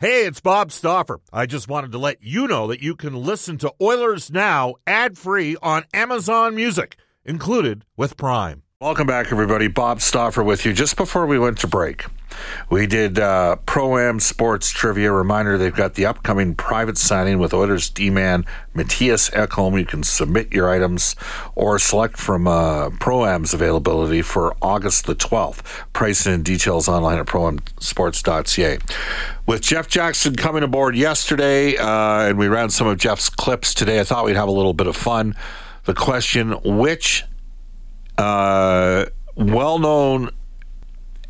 Hey, it's Bob Stauffer. I just wanted to let you know that you can listen to Oilers Now ad free on Amazon Music, included with Prime. Welcome back, everybody. Bob Stauffer with you. Just before we went to break, we did uh, Pro Am Sports Trivia. Reminder they've got the upcoming private signing with Oilers D man Mattias Ekholm. You can submit your items or select from uh, Pro Am's availability for August the 12th. Pricing and details online at proamsports.ca. With Jeff Jackson coming aboard yesterday, uh, and we ran some of Jeff's clips today, I thought we'd have a little bit of fun. The question which uh, well-known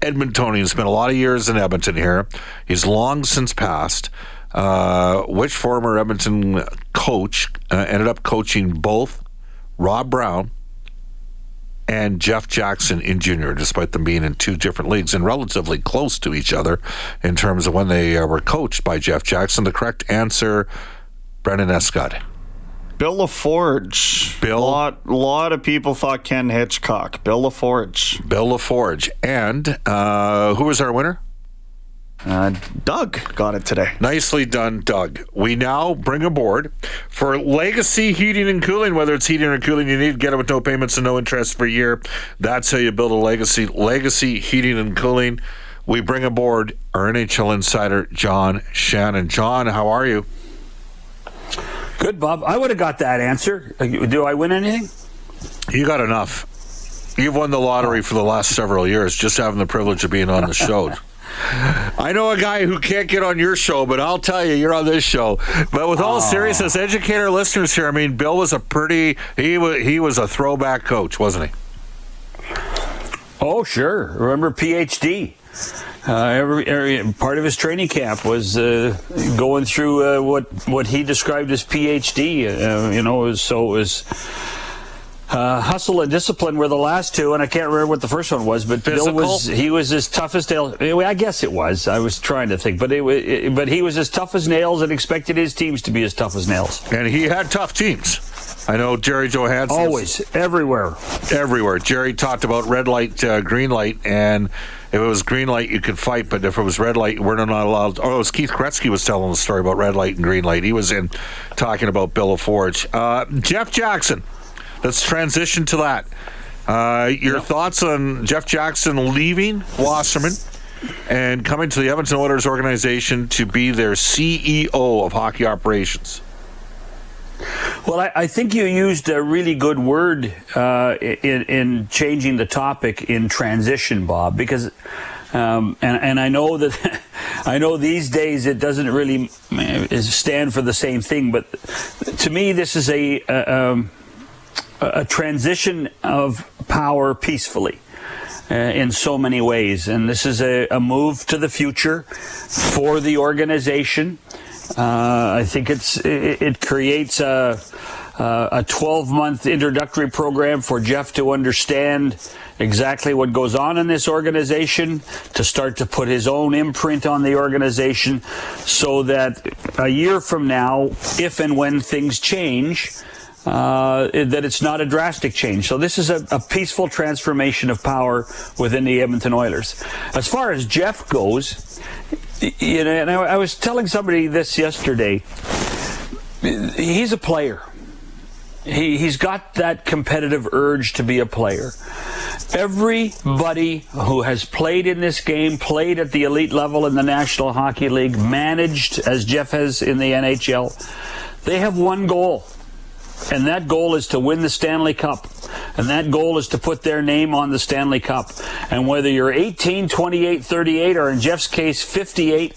Edmontonian, spent a lot of years in Edmonton here. He's long since passed. Uh, which former Edmonton coach uh, ended up coaching both Rob Brown and Jeff Jackson in junior, despite them being in two different leagues and relatively close to each other in terms of when they uh, were coached by Jeff Jackson? The correct answer, Brendan Escott. Bill LaForge. Bill? A lot, lot of people thought Ken Hitchcock. Bill LaForge. Bill LaForge. And uh, who was our winner? Uh, Doug got it today. Nicely done, Doug. We now bring aboard for Legacy Heating and Cooling. Whether it's heating or cooling you need, to get it with no payments and no interest for a year. That's how you build a legacy. Legacy Heating and Cooling. We bring aboard our NHL insider, John Shannon. John, how are you? Good, Bob. I would have got that answer. Uh, Do I win anything? You got enough. You've won the lottery for the last several years, just having the privilege of being on the show. I know a guy who can't get on your show, but I'll tell you, you're on this show. But with all seriousness, educate our listeners here. I mean, Bill was a pretty he was he was a throwback coach, wasn't he? Oh, sure. Remember PhD? Uh, every, every part of his training camp was uh, going through uh, what what he described as PhD. Uh, you know, it was, so it was uh, hustle and discipline were the last two, and I can't remember what the first one was. But Bill was he was as tough as nails. Anyway, I guess it was. I was trying to think, but it, it, but he was as tough as nails and expected his teams to be as tough as nails. And he had tough teams. I know Jerry Johansson Always, everywhere. everywhere. Jerry talked about red light, uh, green light, and if it was green light, you could fight, but if it was red light, we're not allowed. Oh, it was Keith Gretzky was telling the story about red light and green light. He was in talking about Bill LaForge. Uh, Jeff Jackson. Let's transition to that. Uh, your thoughts on Jeff Jackson leaving Wasserman and coming to the Edmonton Oilers organization to be their CEO of hockey operations? Well, I, I think you used a really good word uh, in, in changing the topic in transition, Bob, because. Um, and, and I know that I know these days it doesn't really uh, stand for the same thing, but to me this is a a, um, a transition of power peacefully uh, in so many ways. And this is a, a move to the future for the organization. Uh, I think it's it, it creates a a 12 month introductory program for Jeff to understand exactly what goes on in this organization, to start to put his own imprint on the organization, so that a year from now, if and when things change, uh, that it's not a drastic change. So this is a, a peaceful transformation of power within the Edmonton Oilers. As far as Jeff goes, you know, and I, I was telling somebody this yesterday. He's a player. He, he's got that competitive urge to be a player. Everybody who has played in this game, played at the elite level in the National Hockey League, managed as Jeff has in the NHL, they have one goal. And that goal is to win the Stanley Cup. And that goal is to put their name on the Stanley Cup. And whether you're 18, 28, 38, or in Jeff's case, 58,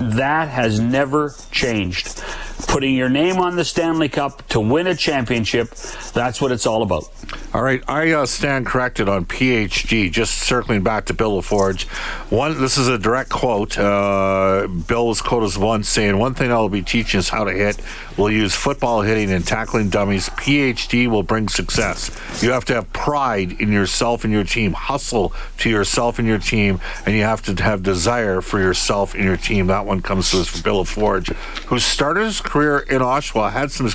that has never changed. Putting your name on the Stanley Cup to win a championship, that's what it's all about. All right, I uh, stand corrected on PhD. Just circling back to Bill LaForge, one. This is a direct quote. Uh, Bill was quoted once saying, "One thing I will be teaching is how to hit. We'll use football hitting and tackling dummies. PhD will bring success. You have to have pride in yourself and your team, hustle to yourself and your team, and you have to have desire for yourself and your team. That one comes to us from Bill LaForge, who started his career in Oshawa, had some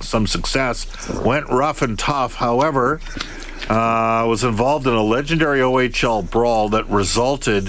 some success, went rough and tough. However, uh, was involved in a legendary OHL brawl that resulted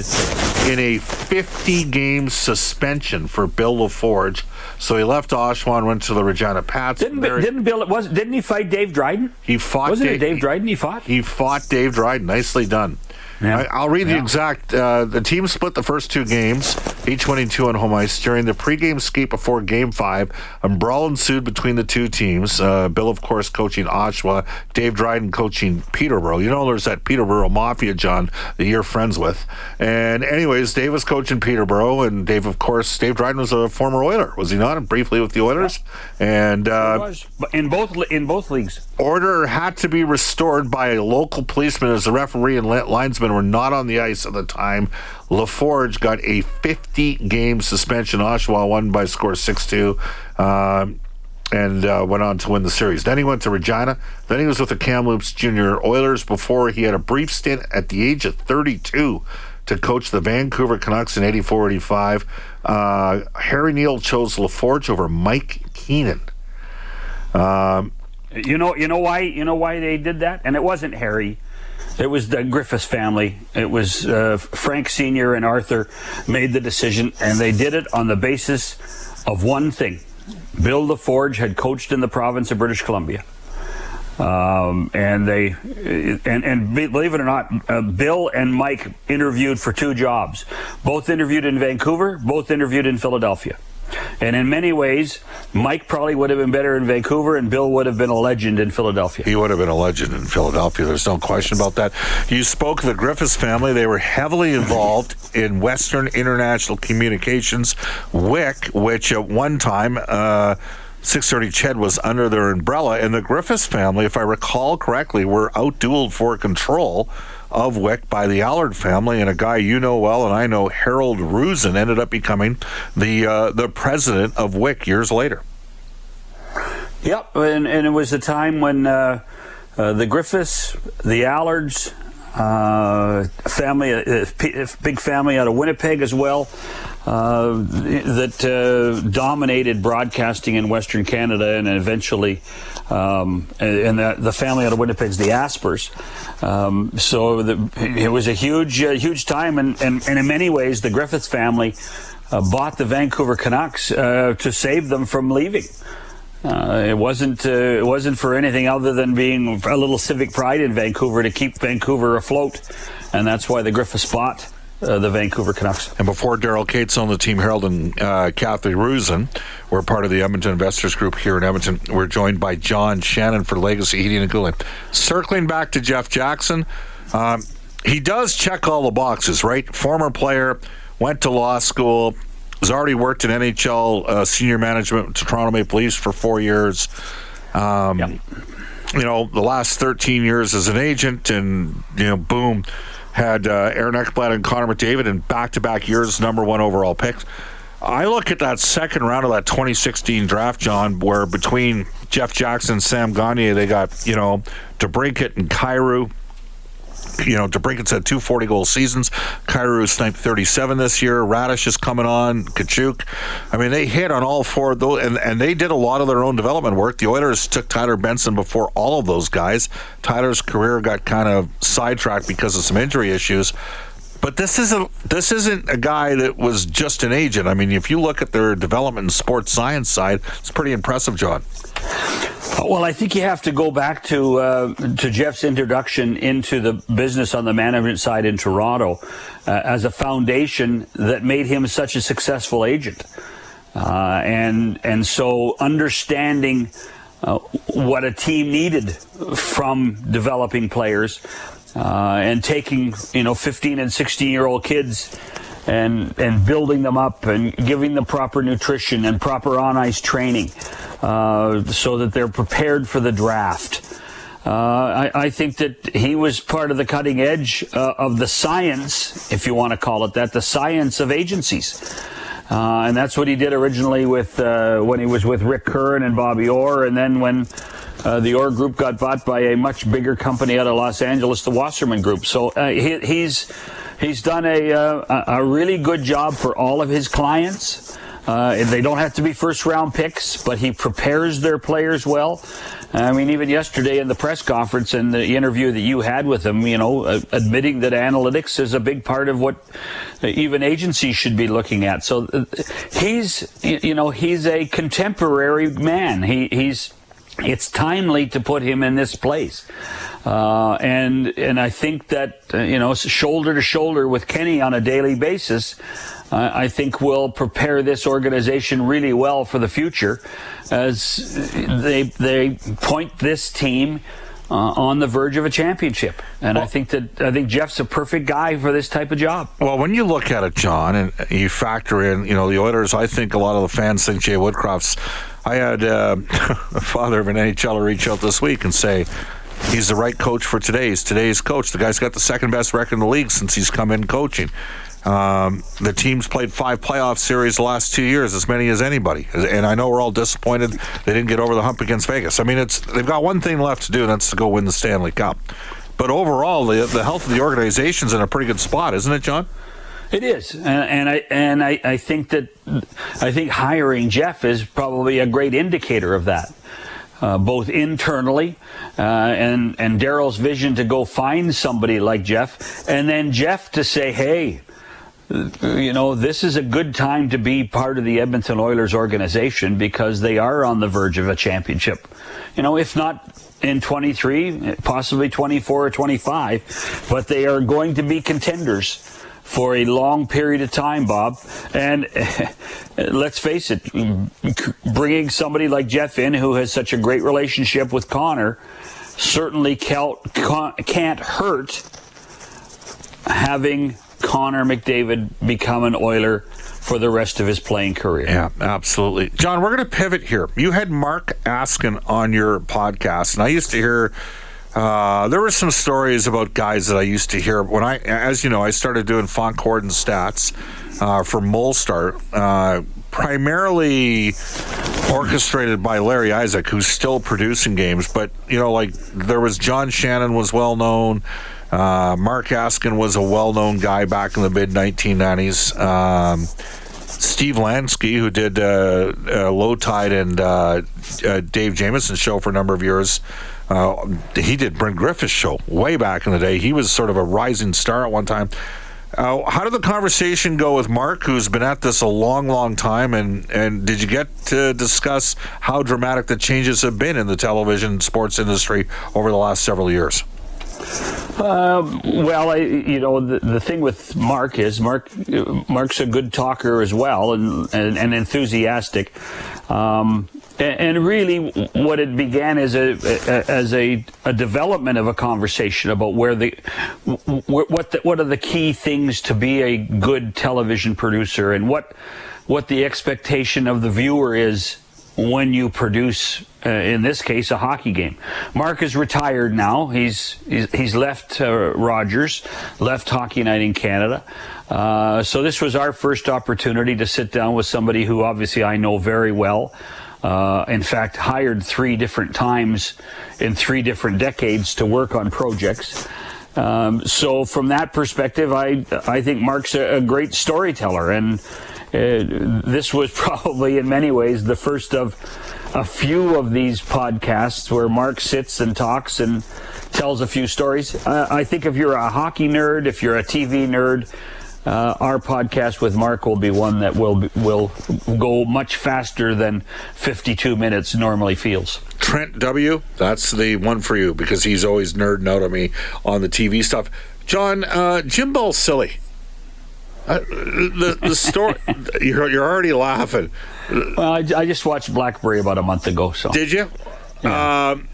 in a 50 game suspension for Bill LaForge. So he left Oshawa and went to the Regina Pats. Didn't, There- didn't Bill? Was didn't he fight Dave Dryden? he fought Wasn't it Dave Dryden? He fought. He fought Dave Dryden. Nicely done. Yeah. I, I'll read the exact. Uh, the team split the first two games, each winning two on home ice. During the pregame skate before Game Five, a brawl ensued between the two teams. Uh, Bill, of course, coaching Oshawa, Dave Dryden coaching Peterborough. You know, there's that Peterborough Mafia, John, that you're friends with. And anyways, Dave was coaching Peterborough, and Dave, of course, Dave Dryden was a former Oiler, was he not? Briefly with the Oilers, and uh, was in both in both leagues. order had to be restored by a local policeman as the referee and li- linesman were not on the ice at the time. LaForge got a 50 game suspension. Oshawa won by score 6 2 um, and uh, went on to win the series. Then he went to Regina. Then he was with the Kamloops Junior Oilers before he had a brief stint at the age of 32 to coach the Vancouver Canucks in 84 85. Uh, Harry Neale chose LaForge over Mike Keenan. You know, you know why? You know why they did that? And it wasn't Harry. It was the Griffiths family. It was uh, Frank Senior and Arthur made the decision, and they did it on the basis of one thing: Bill LaForge had coached in the province of British Columbia. Um, and they, and, and believe it or not, uh, Bill and Mike interviewed for two jobs. Both interviewed in Vancouver, both interviewed in Philadelphia. And in many ways, Mike probably would have been better in Vancouver, and Bill would have been a legend in Philadelphia. He would have been a legend in Philadelphia. There's no question about that. You spoke of the Griffiths family. They were heavily involved in Western International Communications, WIC, which at one time, uh, 630 Ched was under their umbrella. And the Griffiths family, if I recall correctly, were outdueled for control of WIC by the Allard family. And a guy you know well, and I know, Harold Roozen, ended up becoming the, uh, the president of WIC years later. Yep, and, and it was a time when uh, uh, the Griffiths, the Allards, uh, family, uh, p- big family out of Winnipeg as well, uh, that uh, dominated broadcasting in Western Canada, and eventually, um, and the, the family out of Winnipeg's the Aspers. Um, so the, it was a huge, uh, huge time, and, and, and in many ways, the Griffiths family uh, bought the Vancouver Canucks uh, to save them from leaving. Uh, it wasn't. Uh, it wasn't for anything other than being a little civic pride in Vancouver to keep Vancouver afloat, and that's why the Griffiths bought uh, the Vancouver Canucks. And before Daryl Katz on the team, Harold and uh, Kathy Roozen were part of the Edmonton Investors Group here in Edmonton. We're joined by John Shannon for Legacy Heating and Cooling. Circling back to Jeff Jackson, um, he does check all the boxes, right? Former player, went to law school, has already worked in NHL uh, senior management with Toronto Maple Leafs for four years. Um, Yep. you know, the last 13 years as an agent, and, you know, boom, had uh, Aaron Ekblad and Connor McDavid in back to back years, number one overall picks. I look at that second round of that 2016 draft, John, where between Jeff Jackson and Sam Gagne, they got, you know, DeBrincat and Kyrou. You know, DeBrincat's had two 40 goal seasons. Kyrou sniped 37 this year. Raddysh is coming on. Kachuk. I mean, they hit on all four of those, and, and they did a lot of their own development work. The Oilers took Tyler Benson before all of those guys. Tyler's career got kind of sidetracked because of some injury issues. But this isn't this isn't a guy that was just an agent. I mean, if you look at their development and sports science side, it's pretty impressive, John. Well, I think you have to go back to uh, to Jeff's introduction into the business on the management side in Toronto uh, as a foundation that made him such a successful agent, uh, and and so understanding uh, what a team needed from developing players uh, and taking you know 15 and 16 year old kids and and building them up and giving them proper nutrition and proper on ice training uh, so that they're prepared for the draft. Uh, I, I think that he was part of the cutting edge uh, of the science, if you want to call it that, the science of agencies. Uh, and that's what he did originally with uh, when he was with Rick Curran and Bobby Orr, and then when uh, the Orr Group got bought by a much bigger company out of Los Angeles, the Wasserman Group. So uh, he, he's he's done a uh, a really good job for all of his clients. Uh, they don't have to be first round picks, but he prepares their players well. I mean, even yesterday in the press conference and the interview that you had with him, you know, uh, admitting that analytics is a big part of what even agencies should be looking at. So uh, he's, you know, he's a contemporary man. He, he's, it's timely to put him in this place. Uh, and and I think that uh, you know shoulder to shoulder with Kenny on a daily basis, uh, I think will prepare this organization really well for the future, as they they point this team. Uh, on the verge of a championship, and well, I think that I think Jeff's a perfect guy for this type of job. Well, when you look at it, John, and you factor in, you know, the Oilers, I think a lot of the fans think Jay Woodcroft's. I had uh, a father of an NHLer reach out this week and say, he's the right coach for today's today's coach. The guy's got the second best record in the league since he's come in coaching. Um, the team's played five playoff series the last two years, as many as anybody. And I know we're all disappointed they didn't get over the hump against Vegas. I mean, it's they've got one thing left to do, and that's to go win the Stanley Cup. But overall, the the health of the organization's in a pretty good spot, isn't it, John? It is, and, and I and I, I think that I think hiring Jeff is probably a great indicator of that uh, both internally uh, and and Daryl's vision to go find somebody like Jeff, and then Jeff to say, "Hey, you know, this is a good time to be part of the Edmonton Oilers organization because they are on the verge of a championship. You know, if not in 23, possibly 24 or 25, but they are going to be contenders for a long period of time, Bob. And let's face it, bringing somebody like Jeff in who has such a great relationship with Connor certainly can't hurt having Connor McDavid become an Oiler for the rest of his playing career. Yeah, absolutely. John, we're going to pivot here. You had Mark Askin on your podcast, and I used to hear uh, there were some stories about guys that I used to hear when I, as you know, I started doing Font Cordon stats uh, for Molstar, uh, primarily orchestrated by Larry Isaac, who's still producing games. But you know, like there was John Shannon was well known. Uh, Mark Askin was a well known guy back in the mid 1990s. Um, Steve Lansky, who did uh, uh, Low Tide and uh, uh, Dave Jameson show for a number of years, uh, he did Brent Griffith's show way back in the day. He was sort of a rising star at one time. Uh, how did the conversation go with Mark, who's been at this a long, long time? And, and did you get to discuss how dramatic the changes have been in the television sports industry over the last several years? Uh, well, I, you know, the, the thing with Mark is Mark Mark's a good talker as well and, and, and enthusiastic. Um, and really, what it began as a as a, a development of a conversation about where the what the, what are the key things to be a good television producer, and what what the expectation of the viewer is when you produce, uh, in this case, a hockey game. Mark is retired now. He's he's, he's left uh, Rogers, left Hockey Night in Canada. Uh, so this was our first opportunity to sit down with somebody who obviously I know very well. Uh, in fact, hired three different times in three different decades to work on projects. Um, so from that perspective, I I think Mark's a, a great storyteller, and uh, this was probably in many ways the first of a few of these podcasts where Mark sits and talks and tells a few stories. Uh, I think if you're a hockey nerd, if you're a TV nerd, uh, our podcast with Mark will be one that will will go much faster than 52 minutes normally feels. Trent W, that's the one for you because he's always nerding out on me on the TV stuff. John, uh, Jim Balsillie. Uh, the the story you're you're already laughing. Well, I, I, just watched Blackberry about a month ago. So did you? Yeah. Um,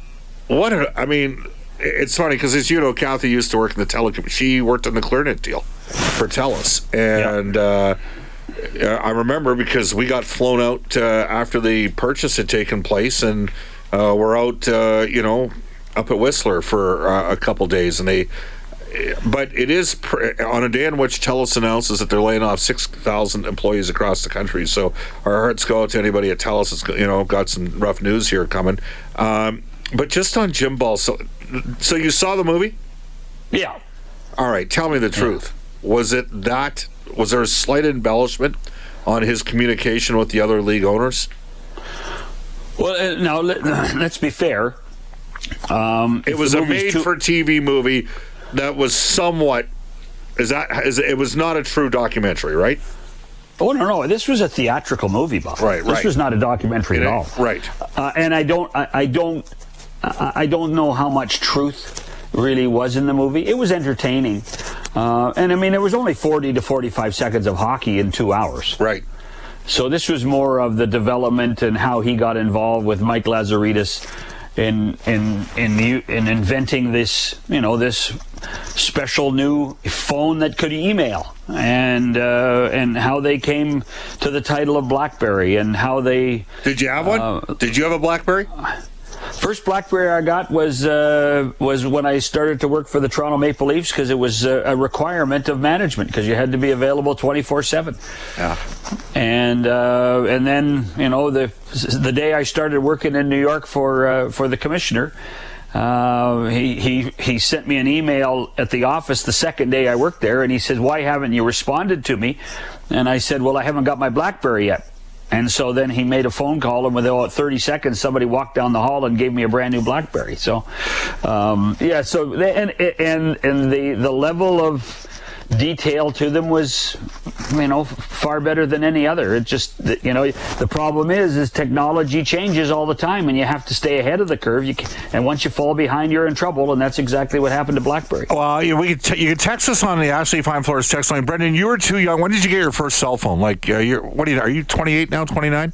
what a, I mean, it's funny because as you know, Kathy used to work in the telecom. She worked on the Clearnet deal for Telus, and uh, I remember because we got flown out uh, after the purchase had taken place, and uh, we're out, uh, you know, up at Whistler for uh, a couple days, and they. But it is on a day in which Telus announces that they're laying off six thousand employees across the country. So our hearts go out to anybody at Telus. That's you know got some rough news here coming. Um, but just on Jim Ball, so so you saw the movie? Yeah. All right, tell me the truth. Was it that? Was there a slight embellishment on his communication with the other league owners? Well, uh, now let, us be fair. Um, it was a made-for-TV movie that was somewhat. Is that is it was not a true documentary, right? Oh no, no! This was a theatrical movie, Bob. Right, right. This was not a documentary It at all. right. Uh, and I don't, I, I don't, I, I don't know how much truth really was in the movie. It was entertaining, uh, and I mean, there was only forty to forty-five seconds of hockey in two hours. Right. So this was more of the development and how he got involved with Mike Lazaridis in in in in inventing this you know this special new phone that could email and uh, and how they came to the title of BlackBerry and how they Did you have one? Uh, Did you have a BlackBerry? First BlackBerry I got was uh, was when I started to work for the Toronto Maple Leafs because it was a, a requirement of management because you had to be available twenty four seven. Yeah. And uh, and then you know the the day I started working in New York for uh, for the commissioner. Uh, he, he he sent me an email at the office the second day I worked there, and he said, "Why haven't you responded to me?" And I said, "Well, I haven't got my BlackBerry yet." And so then he made a phone call, and within about 30 seconds, somebody walked down the hall and gave me a brand new BlackBerry. So, um, yeah. So and and and the the level of detail to them was, you know, far better than any other. It just, you know, the problem is, is technology changes all the time, and you have to stay ahead of the curve. You can, and once you fall behind, you're in trouble, and that's exactly what happened to BlackBerry. Well, you, we could t- you can text us on the Ashley Fine Floors text line. Brendan, you were too young. When did you get your first cell phone? Like, uh, you're what are you? Are you 28 now? 29?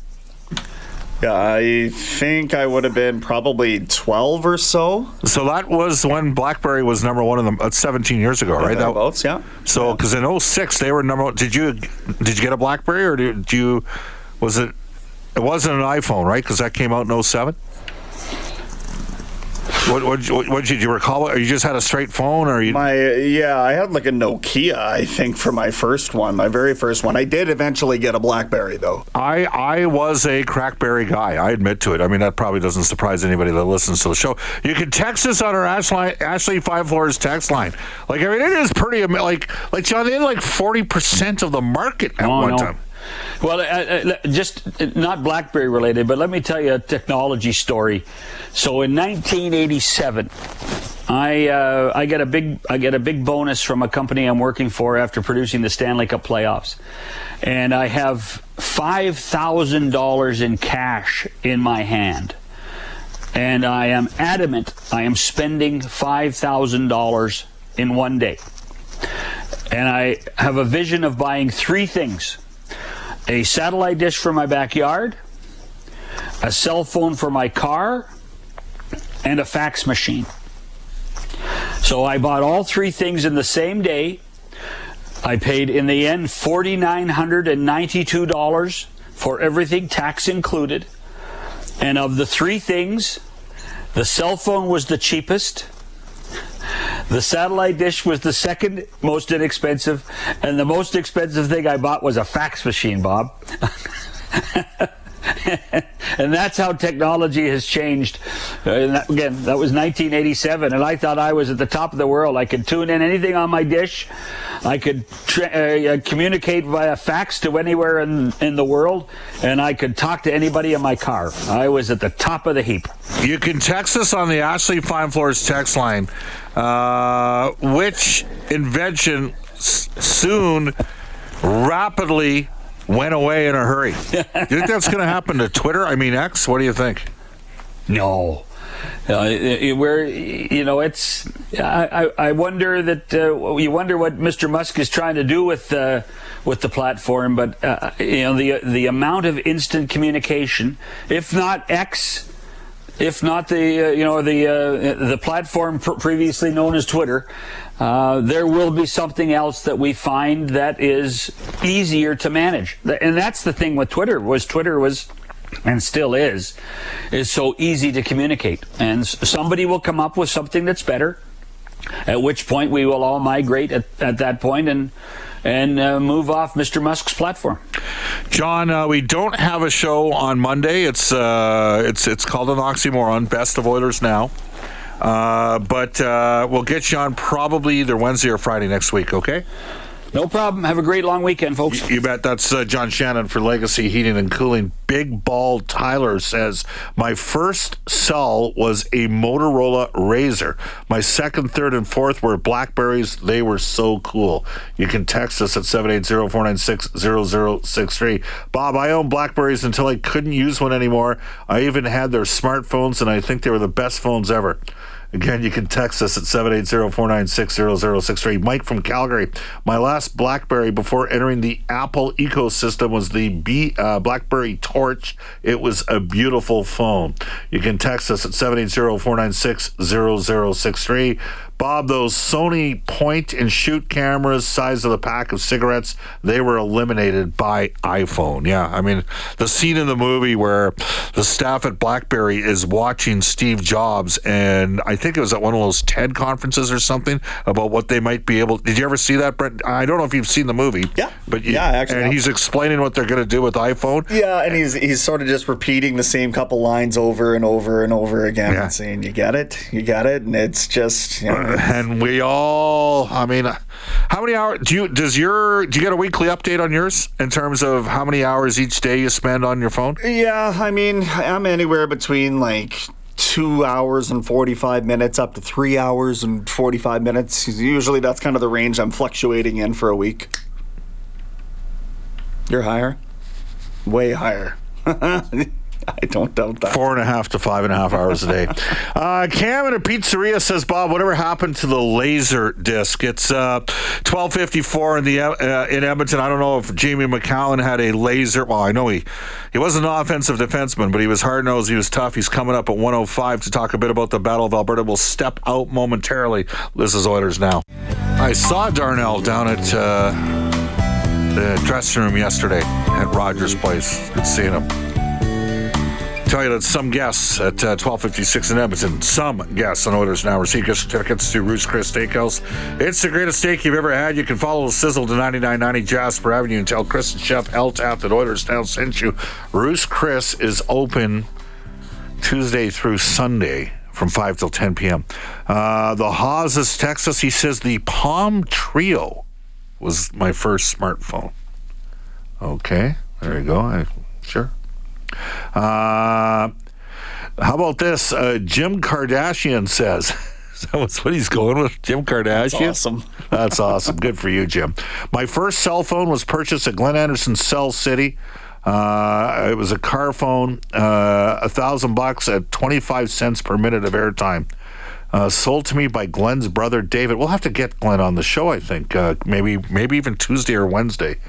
Yeah, I think I would have been probably 12 or so. So that was when BlackBerry was number one in the. That's uh, 17 years ago, right? That, yeah. so because in 06 they were number. one. Did you did you get a BlackBerry or did you? Was it? It wasn't an iPhone, right? Because that came out in 07? What, what, what, what did you recall? Or you just had a straight phone, or you? My yeah, I had like a Nokia, I think, for my first one, my very first one. I did eventually get a BlackBerry though. I I was a crackberry guy. I admit to it. I mean, that probably doesn't surprise anybody that listens to the show. You can text us on our Ashley, Ashley Fine Floors text line. Like I mean, it is pretty like like John. They had like forty percent of the market at Oh, one no. time. Well, uh, uh, just uh, not BlackBerry related, but let me tell you a technology story. So in 1987, I uh, I get a big I get a big bonus from a company I'm working for after producing the Stanley Cup playoffs, and I have five thousand dollars in cash in my hand, and I am adamant I am spending five thousand dollars in one day, and I have a vision of buying three things a satellite dish for my backyard, a cell phone for my car, and a fax machine. So I bought all three things in the same day. I paid in the end $4,992 for everything, tax included. And of the three things, the cell phone was the cheapest. The satellite dish was the second most inexpensive, and the most expensive thing I bought was a fax machine, Bob. and that's how technology has changed. Uh, that- again, that was 1987, and I thought I was at the top of the world. I could tune in anything on my dish. I could tra- uh, uh, communicate via fax to anywhere in, in the world, and I could talk to anybody in my car. I was at the top of the heap. You can text us on the Ashley Fine Floors text line. Uh, which invention s- soon rapidly went away in a hurry? Do you think that's going to happen to Twitter? I mean, X? What do you think? No. Uh, it- where you know it's I, I I wonder that uh, you wonder what Mr. Musk is trying to do with uh, with the platform, but uh, you know the the amount of instant communication, if not X, if not the uh, you know the uh, the platform pr- previously known as Twitter, uh, there will be something else that we find that is easier to manage. And that's the thing with Twitter was Twitter was and still is is so easy to communicate and somebody will come up with something that's better at which point we will all migrate at, at that point and and uh, move off Mr. Musk's platform. John, uh, we don't have a show on Monday. It's uh, it's it's called an oxymoron. Best of Oilers now, uh, but uh, we'll get you on probably either Wednesday or Friday next week. Okay. No problem. Have a great long weekend, folks. You bet. That's uh, John Shannon for Legacy Heating and Cooling. Big Ball Tyler says, My first cell was a Motorola Razr. My second, third, and fourth were Blackberries. They were so cool. You can text us at 780 496 0063. Bob, I owned Blackberries until I couldn't use one anymore. I even had their smartphones, and I think they were the best phones ever. Again, you can text us at 780-496-0063. Mike from Calgary. My last BlackBerry before entering the Apple ecosystem was the B, uh, BlackBerry Torch. It was a beautiful phone. You can text us at 780-496-0063. Bob, those Sony point and shoot cameras, size of the pack of cigarettes, they were eliminated by iPhone. Yeah, I mean, the scene in the movie where the staff at BlackBerry is watching Steve Jobs, and I think it was at one of those TED conferences or something about what they might be able. Did you ever see that, Brent? I don't know if you've seen the movie. Yeah. but you, Yeah, actually and he's explaining what they're going to do with iPhone. Yeah, and he's he's sort of just repeating the same couple lines over and over and over again, Yeah. and saying, "You get it, you get it," and it's just you know, and we all i mean uh, how many hours do you does your do you get a weekly update on yours in terms of how many hours each day you spend on your phone Yeah, I mean, I'm anywhere between like two hours and 45 minutes up to three hours and 45 minutes. Usually that's kind of the range I'm fluctuating in for a week. You're higher? Way higher. I don't doubt that. four and a half to five and a half hours a day. Uh, cam in a pizzeria says bob whatever happened to the laser disc? It's uh, 1254 in the uh, in edmonton. I don't know if jamie Macoun had a laser well i know he he wasn't an offensive defenseman but he was hard-nosed. He was tough. He's coming up at 105 to talk a bit about the battle of alberta. We'll step out momentarily. This is oilers now. I saw darnell down at uh, the dressing room yesterday at rogers place. Good seeing him Tell you that some guests at uh, 1256 in Edmonton, some guests on Oilers Now receive gift certificates to Ruth's Chris Steakhouse. It's the greatest steak you've ever had. You can follow the sizzle to 9990 Jasper Avenue and tell Chris and Chef L Tap that Oilers Now sent you. Ruth's Chris is open Tuesday through Sunday from 5 till 10 p.m. Uh, the Haas is Texas. He says the Palm Treo was my first smartphone. Okay, there you go. I, sure. Uh, how about this? Uh, Jim Kardashian says. That's what he's going with, Jim Kardashian. awesome. That's awesome. Good for you, Jim. My first cell phone was purchased at Glenn Anderson Cell City. Uh, it was a car phone, uh, a thousand bucks at 25 cents per minute of airtime. Uh, sold to me by Glenn's brother David. We'll have to get Glenn on the show. I think uh, maybe maybe even Tuesday or Wednesday.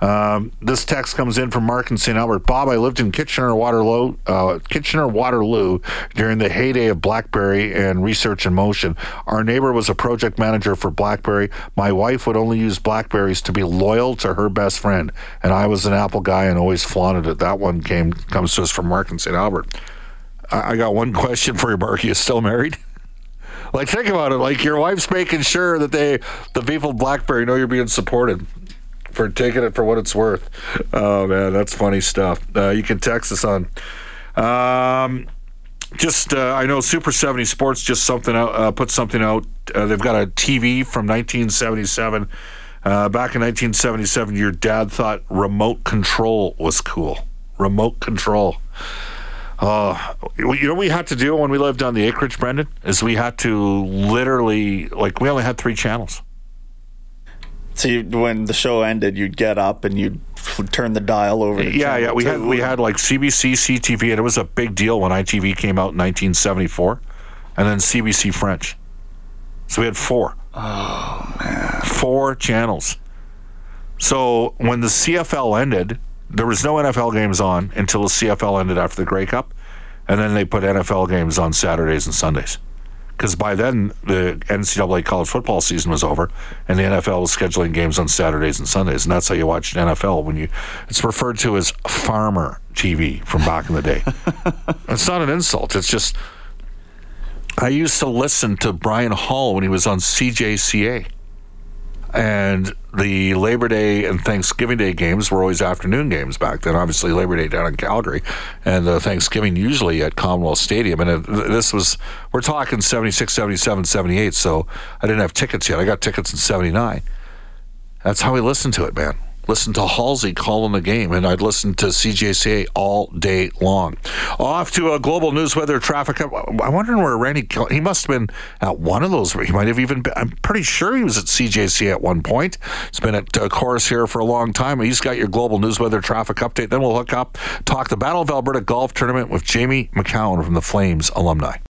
Um, this text comes in from Mark in St. Albert. Bob, I lived in Kitchener Waterloo, uh, Kitchener Waterloo during the heyday of BlackBerry and Research in Motion. Our neighbor was a project manager for BlackBerry. My wife would only use Blackberries to be loyal to her best friend, and I was an Apple guy and always flaunted it. That one came comes to us from Mark in St. Albert. I, I got one question for you, Mark. Are you still married? Like, think about it. Like, your wife's making sure that they, the people BlackBerry, know you're being supported for taking it for what it's worth. Oh man, that's funny stuff. Uh, you can text us on. Um, just uh, I know Super 70 Sports just something out, uh, put something out. Uh, they've got a TV from 1977. Uh, back in 1977, your dad thought remote control was cool. Remote control. Uh, you know we had to do when we lived on the acreage, Brendan? Is we had to literally like we only had three channels. So you, when the show ended, you'd get up and you'd f- turn the dial over to Yeah, yeah. We had we had like CBC, CTV, and it was a big deal when ITV came out in 1974, and then CBC French. So we had four. Oh man, four channels. So when the CFL ended, there was no NFL games on until the CFL ended after the Grey Cup, and then they put NFL games on Saturdays and Sundays. Because by then the NCAA college football season was over, and the NFL was scheduling games on Saturdays and Sundays, and that's how you watched NFL. When you, it's referred to as farmer TV from back in the day. it's not an insult. It's just I used to listen to Brian Hall when he was on CJCA. And the Labor Day and Thanksgiving Day games were always afternoon games back then. Obviously, Labor Day down in Calgary, and the Thanksgiving usually at Commonwealth Stadium. And uh, this was, we're talking 76, 77, 78. So I didn't have tickets yet. I got tickets in 79. That's how we listened to it, man listen to Halsey calling the game, and I'd listen to CJCA all day long. Off to a global news weather traffic. I'm wondering where Randy. He must have been at one of those. He might have even. Been, I'm pretty sure he was at CJCA at one point. He's been at uh, Corus here for a long time. He's got your global news weather traffic update. Then we'll hook up, talk the Battle of Alberta golf tournament with Jamie Macoun from the Flames alumni.